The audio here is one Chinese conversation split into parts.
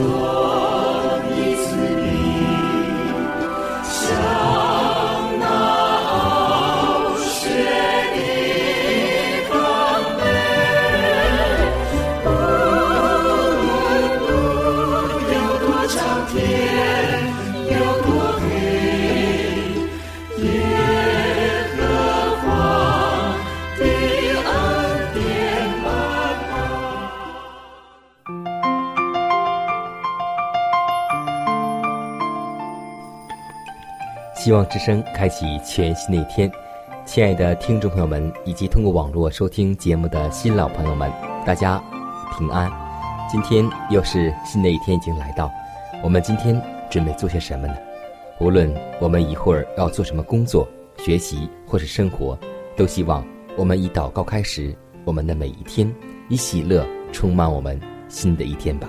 Lord. 希望之声开启全新的一天，亲爱的听众朋友们，以及通过网络收听节目的新老朋友们，大家平安。今天又是新的一天已经来到，我们今天准备做些什么呢？无论我们一会儿要做什么工作、学习或是生活，都希望我们以祷告开始我们的每一天，以喜乐充满我们新的一天吧。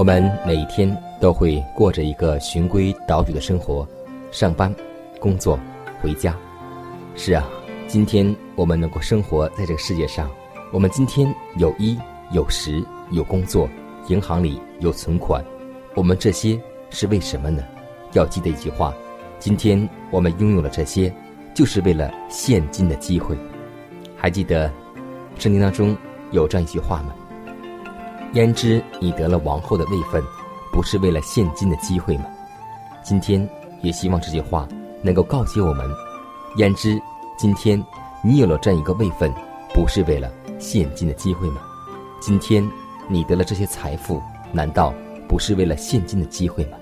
我们每一天都会过着一个循规蹈矩的生活，上班、工作、回家。是啊，今天我们能够生活在这个世界上，我们今天有衣有食有工作，银行里有存款，我们这些是为什么呢？要记得一句话：今天我们拥有了这些，就是为了现今的机会。还记得圣经当中有这样一句话吗？焉知你得了王后的位分，不是为了现今的机会吗？今天也希望这句话能够告诫我们：焉知今天你有了这样一个位分，不是为了现今的机会吗？今天你得了这些财富，难道不是为了现今的机会吗？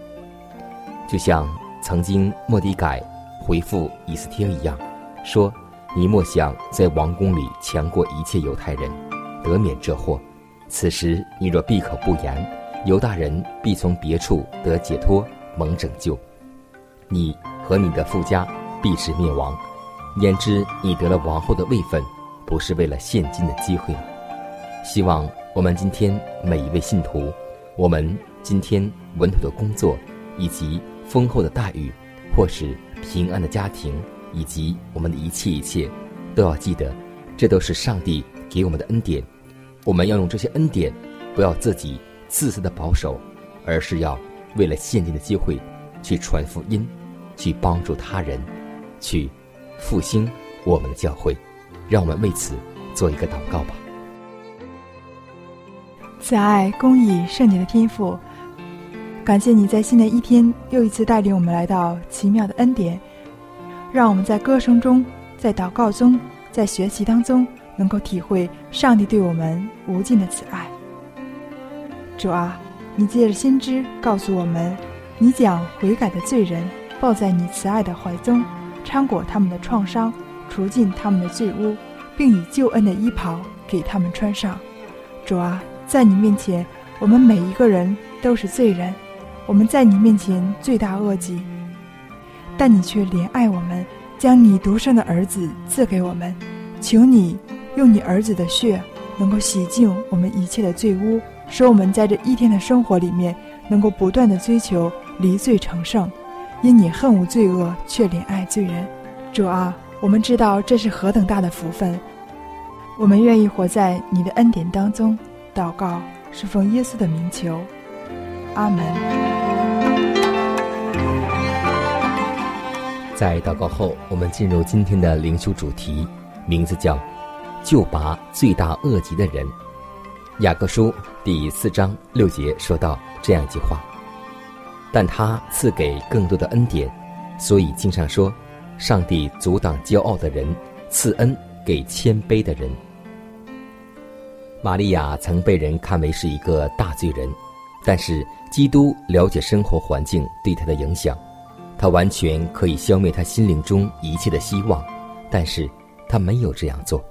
就像曾经莫迪改回复以斯帖一样，说：“你莫想在王宫里强过一切犹太人，得免这祸。”此时，你若闭口不言，犹大人必从别处得解脱，蒙拯救；你和你的富家必是灭亡。焉知你得了王后的位分，不是为了现今的机会吗？希望我们今天每一位信徒，我们今天稳妥的工作，以及丰厚的待遇，或是平安的家庭，以及我们的一切一切，都要记得，这都是上帝给我们的恩典。我们要用这些恩典，不要自己自私的保守，而是要为了现今的机会，去传福音，去帮助他人，去复兴我们的教会。让我们为此做一个祷告吧。慈爱、公义、圣洁的天赋，感谢你在新的一天又一次带领我们来到奇妙的恩典，让我们在歌声中，在祷告中，在学习当中。能够体会上帝对我们无尽的慈爱。主啊，你借着先知告诉我们，你将悔改的罪人抱在你慈爱的怀中，穿过他们的创伤，除尽他们的罪污，并以救恩的衣袍给他们穿上。主啊，在你面前，我们每一个人都是罪人，我们在你面前罪大恶极，但你却怜爱我们，将你独生的儿子赐给我们。求你。用你儿子的血，能够洗净我们一切的罪污，使我们在这一天的生活里面，能够不断的追求离罪成圣。因你恨恶罪恶，却怜爱罪人。主啊，我们知道这是何等大的福分，我们愿意活在你的恩典当中。祷告是奉耶稣的名求，阿门。在祷告后，我们进入今天的灵修主题，名字叫。就拔罪大恶极的人，雅各书第四章六节说到这样一句话：“但他赐给更多的恩典，所以经上说，上帝阻挡骄傲的人，赐恩给谦卑的人。玛利亚曾被人看为是一个大罪人，但是基督了解生活环境对他的影响，他完全可以消灭他心灵中一切的希望，但是他没有这样做，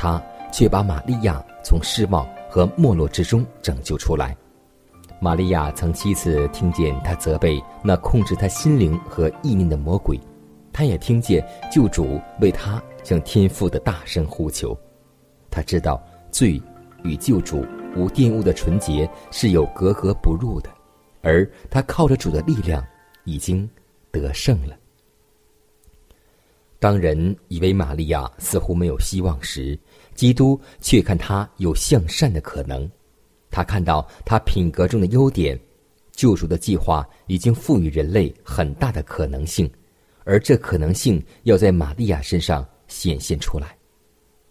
他却把玛利亚从失望和没落之中拯救出来。玛利亚曾七次听见他责备那控制他心灵和意念的魔鬼，他也听见救主为他向天父的大声呼求。他知道罪与救主无玷污的纯洁是有格格不入的，而他靠着主的力量已经得胜了。当人以为玛利亚似乎没有希望时，基督却看他有向善的可能。他看到他品格中的优点，救赎的计划已经赋予人类很大的可能性，而这可能性要在玛利亚身上显现出来。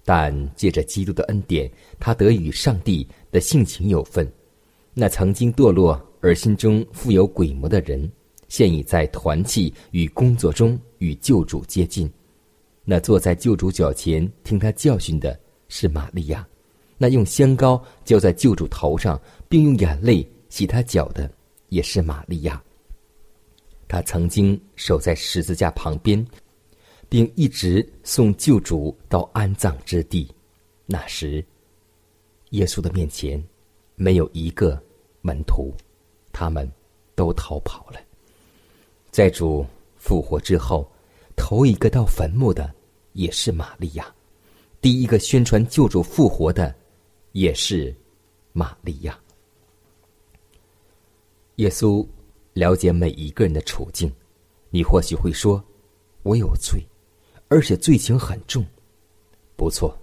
但借着基督的恩典，他得与上帝的性情有份。那曾经堕落而心中富有鬼魔的人，现已在团契与工作中与救主接近。那坐在救主脚前听他教训的是玛利亚。那用香膏浇在救主头上，并用眼泪洗他脚的，也是玛利亚。他曾经守在十字架旁边，并一直送救主到安葬之地。那时，耶稣的面前没有一个门徒，他们都逃跑了。在主复活之后，头一个到坟墓的也是玛利亚，第一个宣传救主复活的。也是玛利亚。耶稣了解每一个人的处境，你或许会说：“我有罪，而且罪情很重。”不错，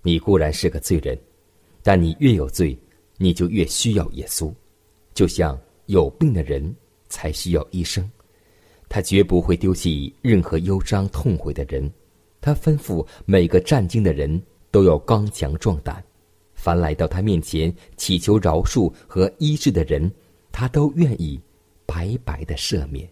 你固然是个罪人，但你越有罪，你就越需要耶稣。就像有病的人才需要医生，他绝不会丢弃任何忧伤痛悔的人。他吩咐每个战经的人都要刚强壮胆。凡来到他面前祈求饶恕和医治的人，他都愿意白白的赦免。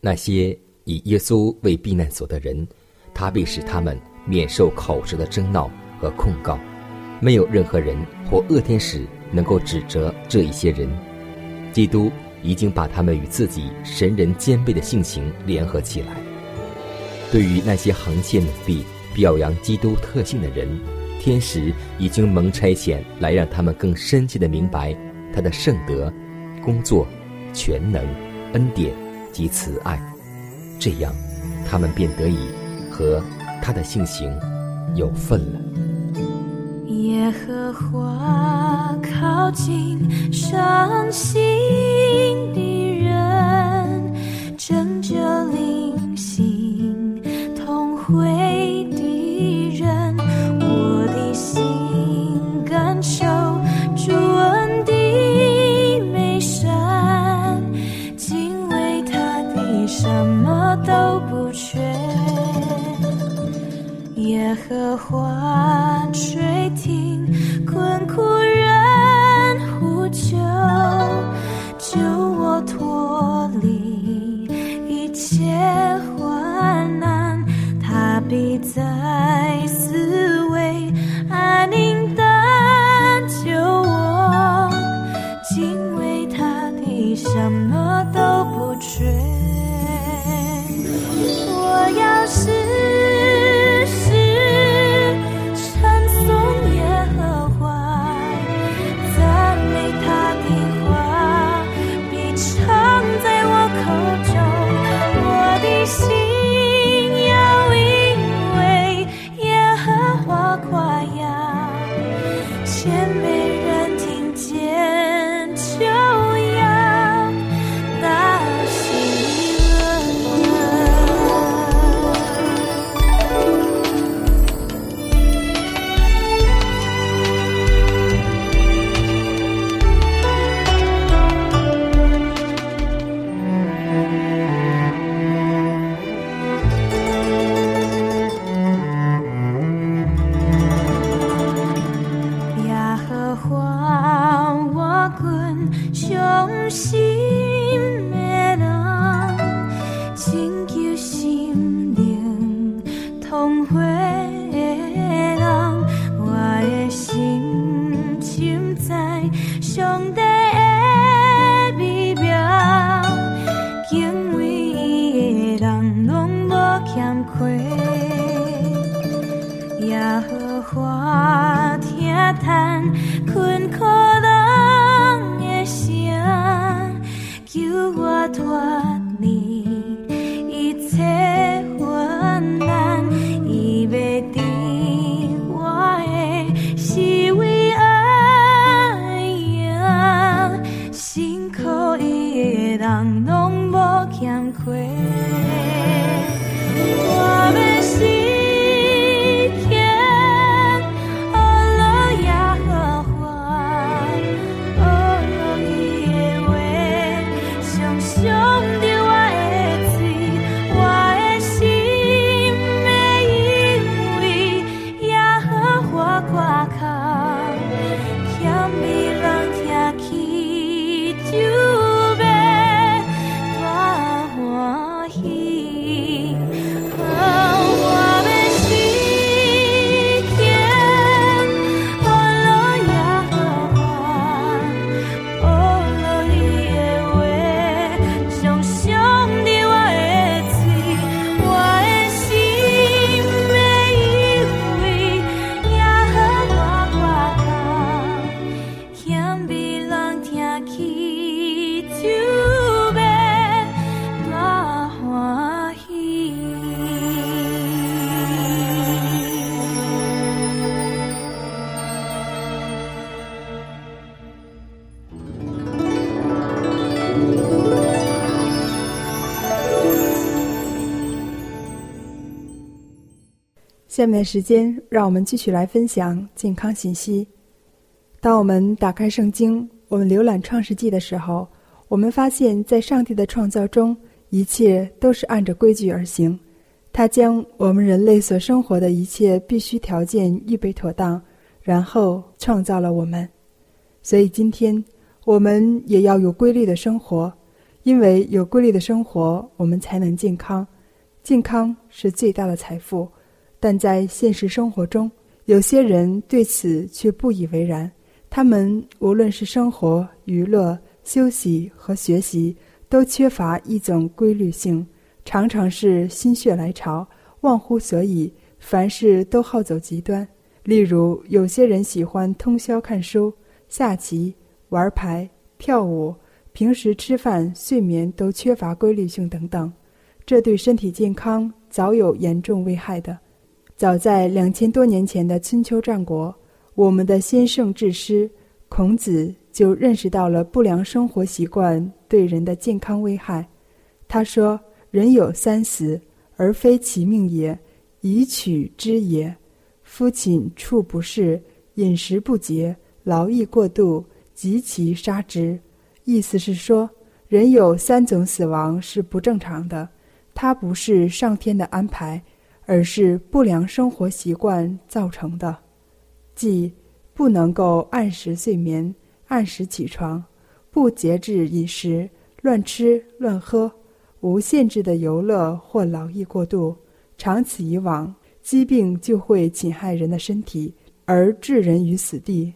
那些以耶稣为避难所的人，他必使他们免受口舌的争闹和控告。没有任何人或恶天使能够指责这一些人。基督已经把他们与自己神人兼备的性情联合起来。对于那些横切努力表扬基督特性的人。天使已经蒙差遣来，让他们更深切的明白他的圣德、工作、全能、恩典及慈爱，这样，他们便得以和他的性情有份了。耶和华靠近伤心的刻画。人拢无欠亏。下面时间，让我们继续来分享健康信息。当我们打开圣经，我们浏览创世纪的时候，我们发现，在上帝的创造中，一切都是按着规矩而行。他将我们人类所生活的一切必须条件预备妥当，然后创造了我们。所以，今天我们也要有规律的生活，因为有规律的生活，我们才能健康。健康是最大的财富。但在现实生活中，有些人对此却不以为然。他们无论是生活、娱乐、休息和学习，都缺乏一种规律性，常常是心血来潮、忘乎所以，凡事都好走极端。例如，有些人喜欢通宵看书、下棋、玩牌、跳舞，平时吃饭、睡眠都缺乏规律性等等，这对身体健康早有严重危害的。早在两千多年前的春秋战国，我们的先圣智师孔子就认识到了不良生活习惯对人的健康危害。他说：“人有三死，而非其命也，以取之也。夫寝处不适，饮食不节，劳逸过度，及其杀之。”意思是说，人有三种死亡是不正常的，它不是上天的安排。而是不良生活习惯造成的，即不能够按时睡眠、按时起床、不节制饮食、乱吃乱喝、无限制的游乐或劳逸过度。长此以往，疾病就会侵害人的身体，而置人于死地。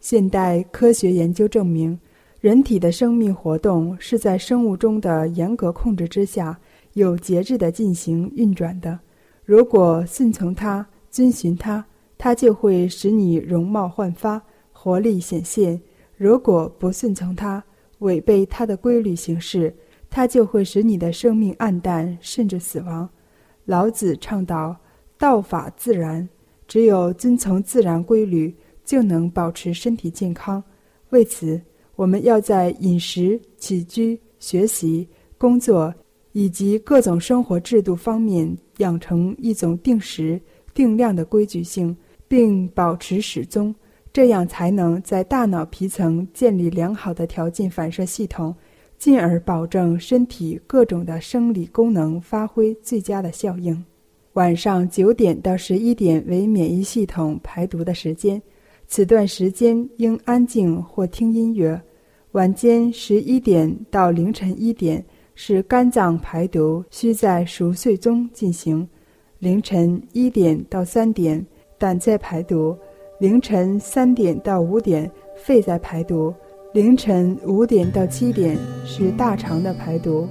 现代科学研究证明，人体的生命活动是在生物钟的严格控制之下，有节制的进行运转的。如果顺从它、遵循它，它就会使你容貌焕发、活力显现；如果不顺从它，违背它的规律行事，它就会使你的生命暗淡，甚至死亡。老子倡导“道法自然”，只有遵从自然规律，就能保持身体健康。为此，我们要在饮食、起居、学习、工作。以及各种生活制度方面，养成一种定时定量的规矩性，并保持始终，这样才能在大脑皮层建立良好的条件反射系统，进而保证身体各种的生理功能发挥最佳的效应。晚上九点到十一点为免疫系统排毒的时间，此段时间应安静或听音乐。晚间十一点到凌晨一点。是肝脏排毒需在熟睡中进行，凌晨一点到三点胆在排毒，凌晨三点到五点肺在排毒，凌晨五点到七点是大肠的排毒。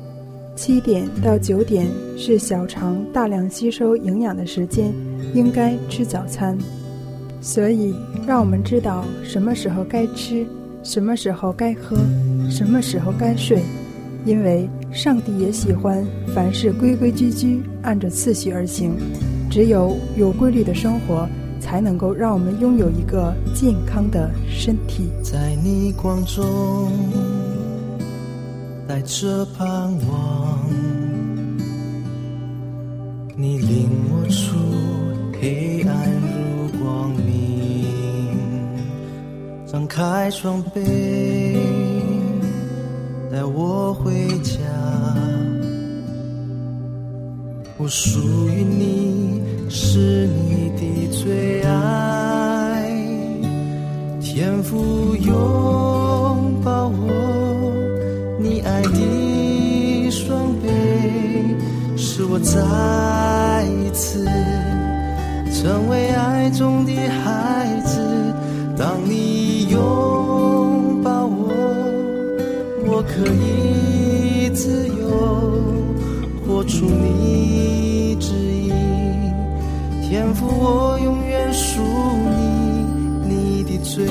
七点到九点是小肠大量吸收营养的时间，应该吃早餐。所以，让我们知道什么时候该吃，什么时候该喝，什么时候该睡。因为上帝也喜欢凡事规规矩矩，按着次序而行。只有有规律的生活，才能够让我们拥有一个健康的身体。在逆光中带着盼望，你领我出黑暗入光明，张开双臂带我回家。我属于你，是你的最爱，天父拥抱我，你爱的双臂，使我再一次成为爱中的孩子。当你拥抱我，我可以说出你指引。天赋我永远属你，你的最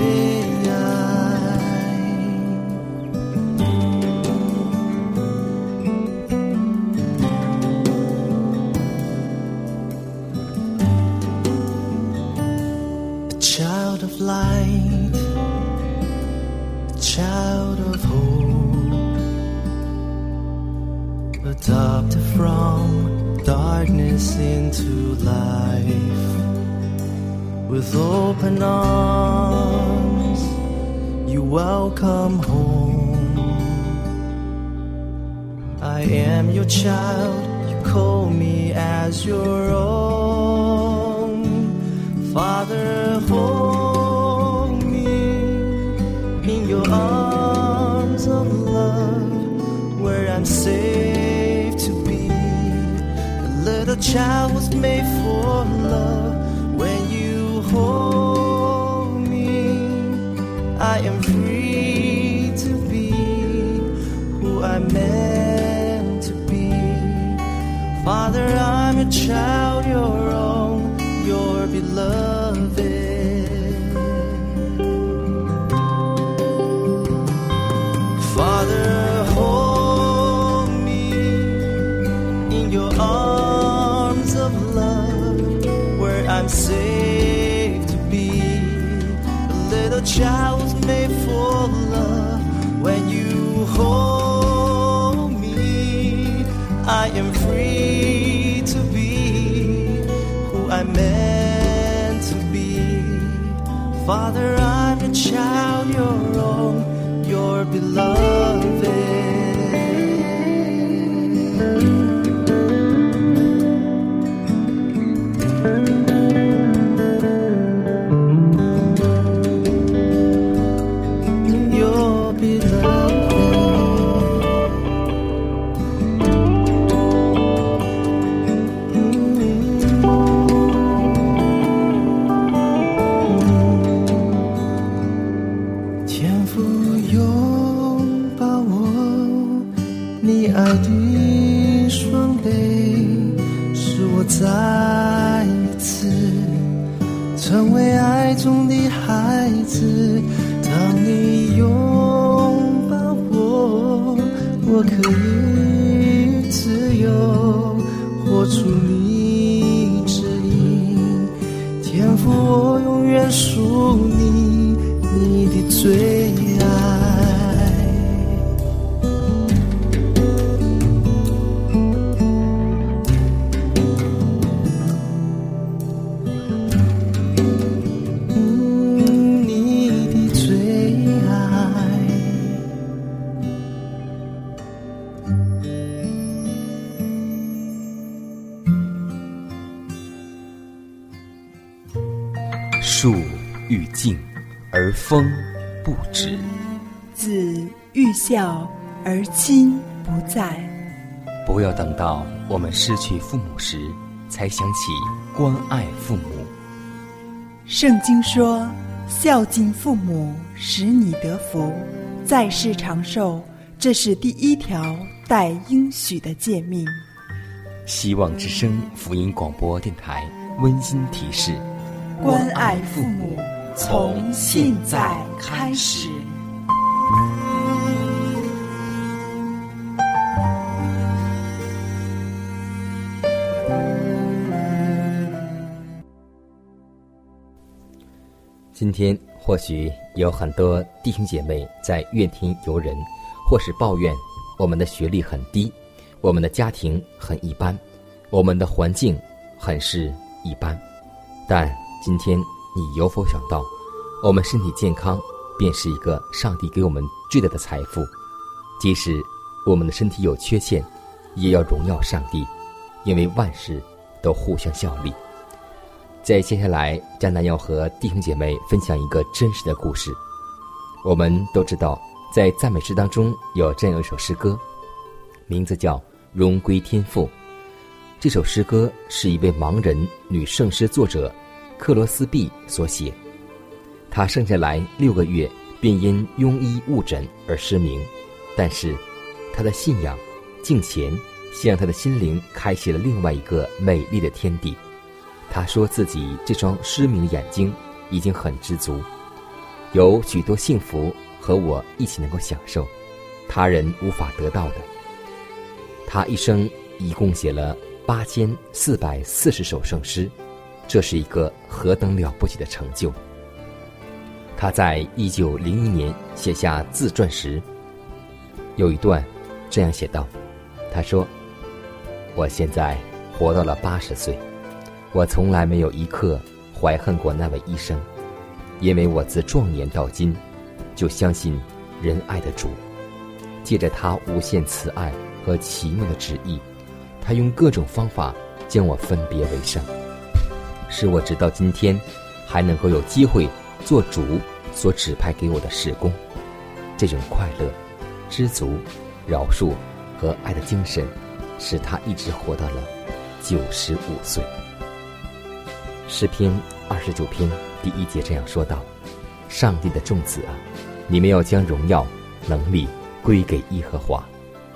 With open arms, you welcome home. I am your child, you call me as your own. Father, hold me in your arms of love, where I'm safe to be. A little child was made for child, your own, your beloved. Father, hold me in your arms of love, where I'm safe to be. A little child Father, 爱的双臂，使我再一次成为爱中的孩子。当你拥抱我，我可以自由活出你指引。天赋我永远属你，你的最树欲静，而风不止。子欲孝而亲不在。不要等到我们失去父母时，才想起关爱父母。圣经说：“孝敬父母，使你得福，在世长寿。”这是第一条带应许的诫命。希望之声福音广播电台温馨提示：关爱父母，从现在开始。今天或许有很多弟兄姐妹在怨天尤人，或是抱怨我们的学历很低，我们的家庭很一般，我们的环境很是一般。但今天你有否想到，我们身体健康便是一个上帝给我们最大的财富？即使我们的身体有缺陷，也要荣耀上帝，因为万事都互相效力。在接下来，江南要和弟兄姐妹分享一个真实的故事。我们都知道，在赞美诗当中有这样一首诗歌，名字叫《荣归天父》。这首诗歌是一位盲人女圣诗作者克罗斯碧所写。他生下来六个月便因庸医误诊而失明，但是他的信仰、敬虔，向他的心灵开启了另外一个美丽的天地。他说自己这双失明的眼睛已经很知足，有许多幸福和我一起能够享受，他人无法得到的。他一生一共写了八千四百四十首圣诗，这是一个何等了不起的成就！他在一九零一年写下自传时，有一段这样写道：“他说，我现在活到了八十岁。”我从来没有一刻怀恨过那位医生，因为我自壮年到今，就相信仁爱的主，借着他无限慈爱和奇妙的旨意，他用各种方法将我分别为圣，使我直到今天还能够有机会做主所指派给我的事工。这种快乐、知足、饶恕和爱的精神，使他一直活到了九十五岁。诗篇二十九篇第一节这样说道：“上帝的众子啊，你们要将荣耀、能力归给耶和华，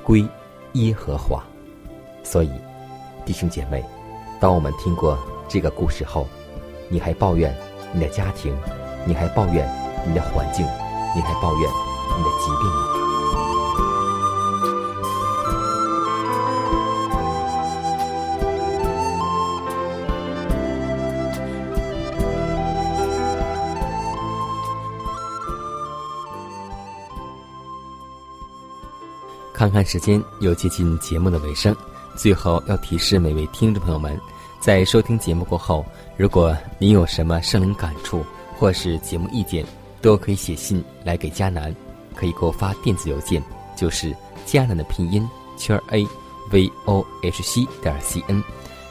归耶和华。”所以，弟兄姐妹，当我们听过这个故事后，你还抱怨你的家庭，你还抱怨你的环境，你还抱怨你的疾病吗？看看时间，又接近节目的尾声。最后要提示每位听众朋友们，在收听节目过后，如果您有什么生灵感触或是节目意见，都可以写信来给佳南，可以给我发电子邮件，就是佳南的拼音圈 a v o h c 点 c n。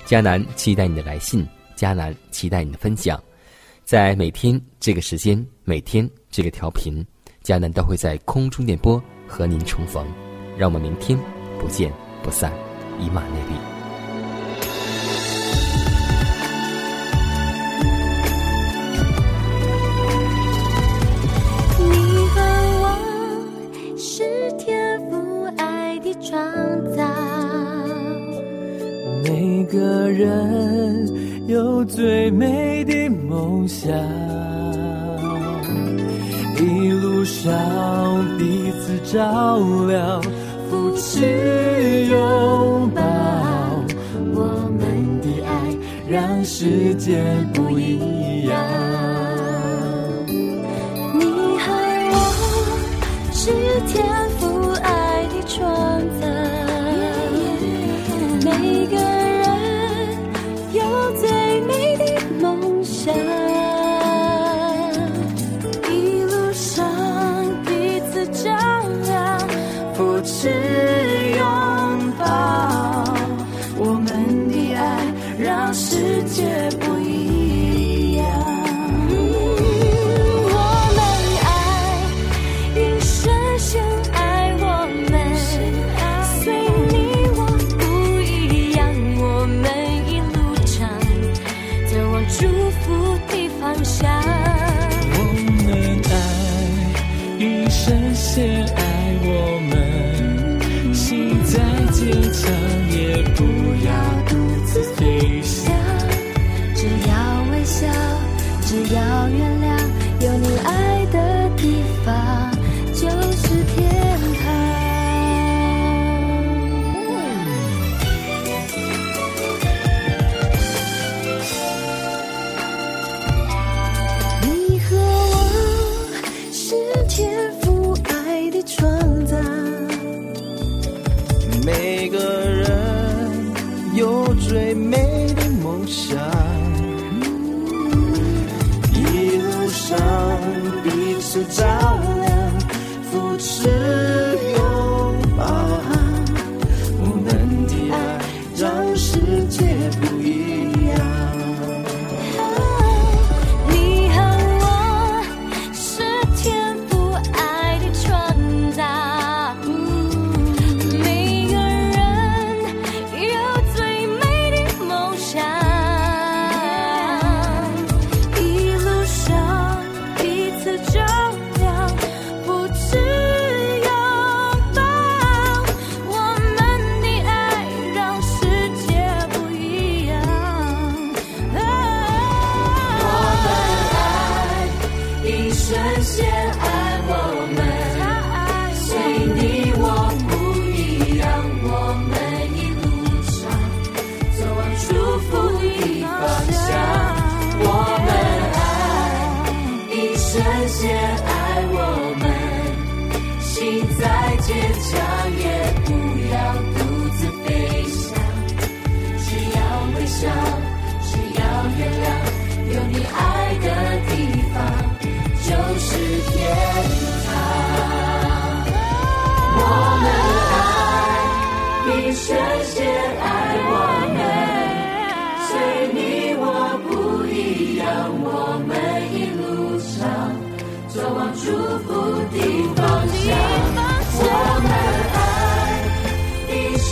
佳南期待你的来信，佳南期待你的分享。在每天这个时间，每天这个调频，佳南都会在空中电波和您重逢。让我们明天不见不散，以马内利。最美的梦想，一路上彼此照亮。扶持拥抱，我们的爱让世界不一样。你和我是天 myself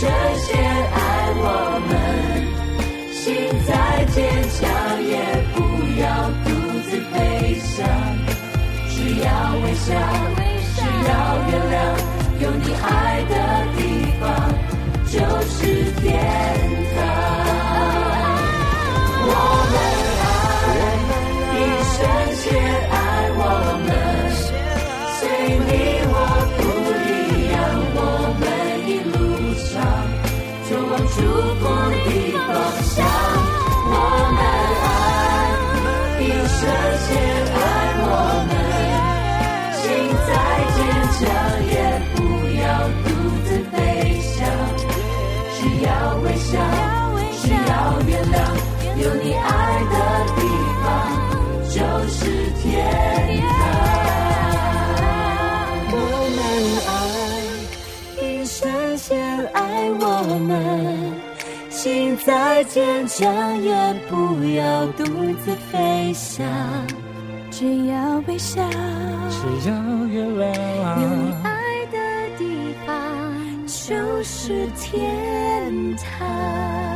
这些爱我们，心再坚强也不要独自飞翔，只要微笑，只要原谅，有你爱的地方就是天堂。坚强，也不要独自飞翔，只要微笑，只要月亮，有你爱的地方就是天堂。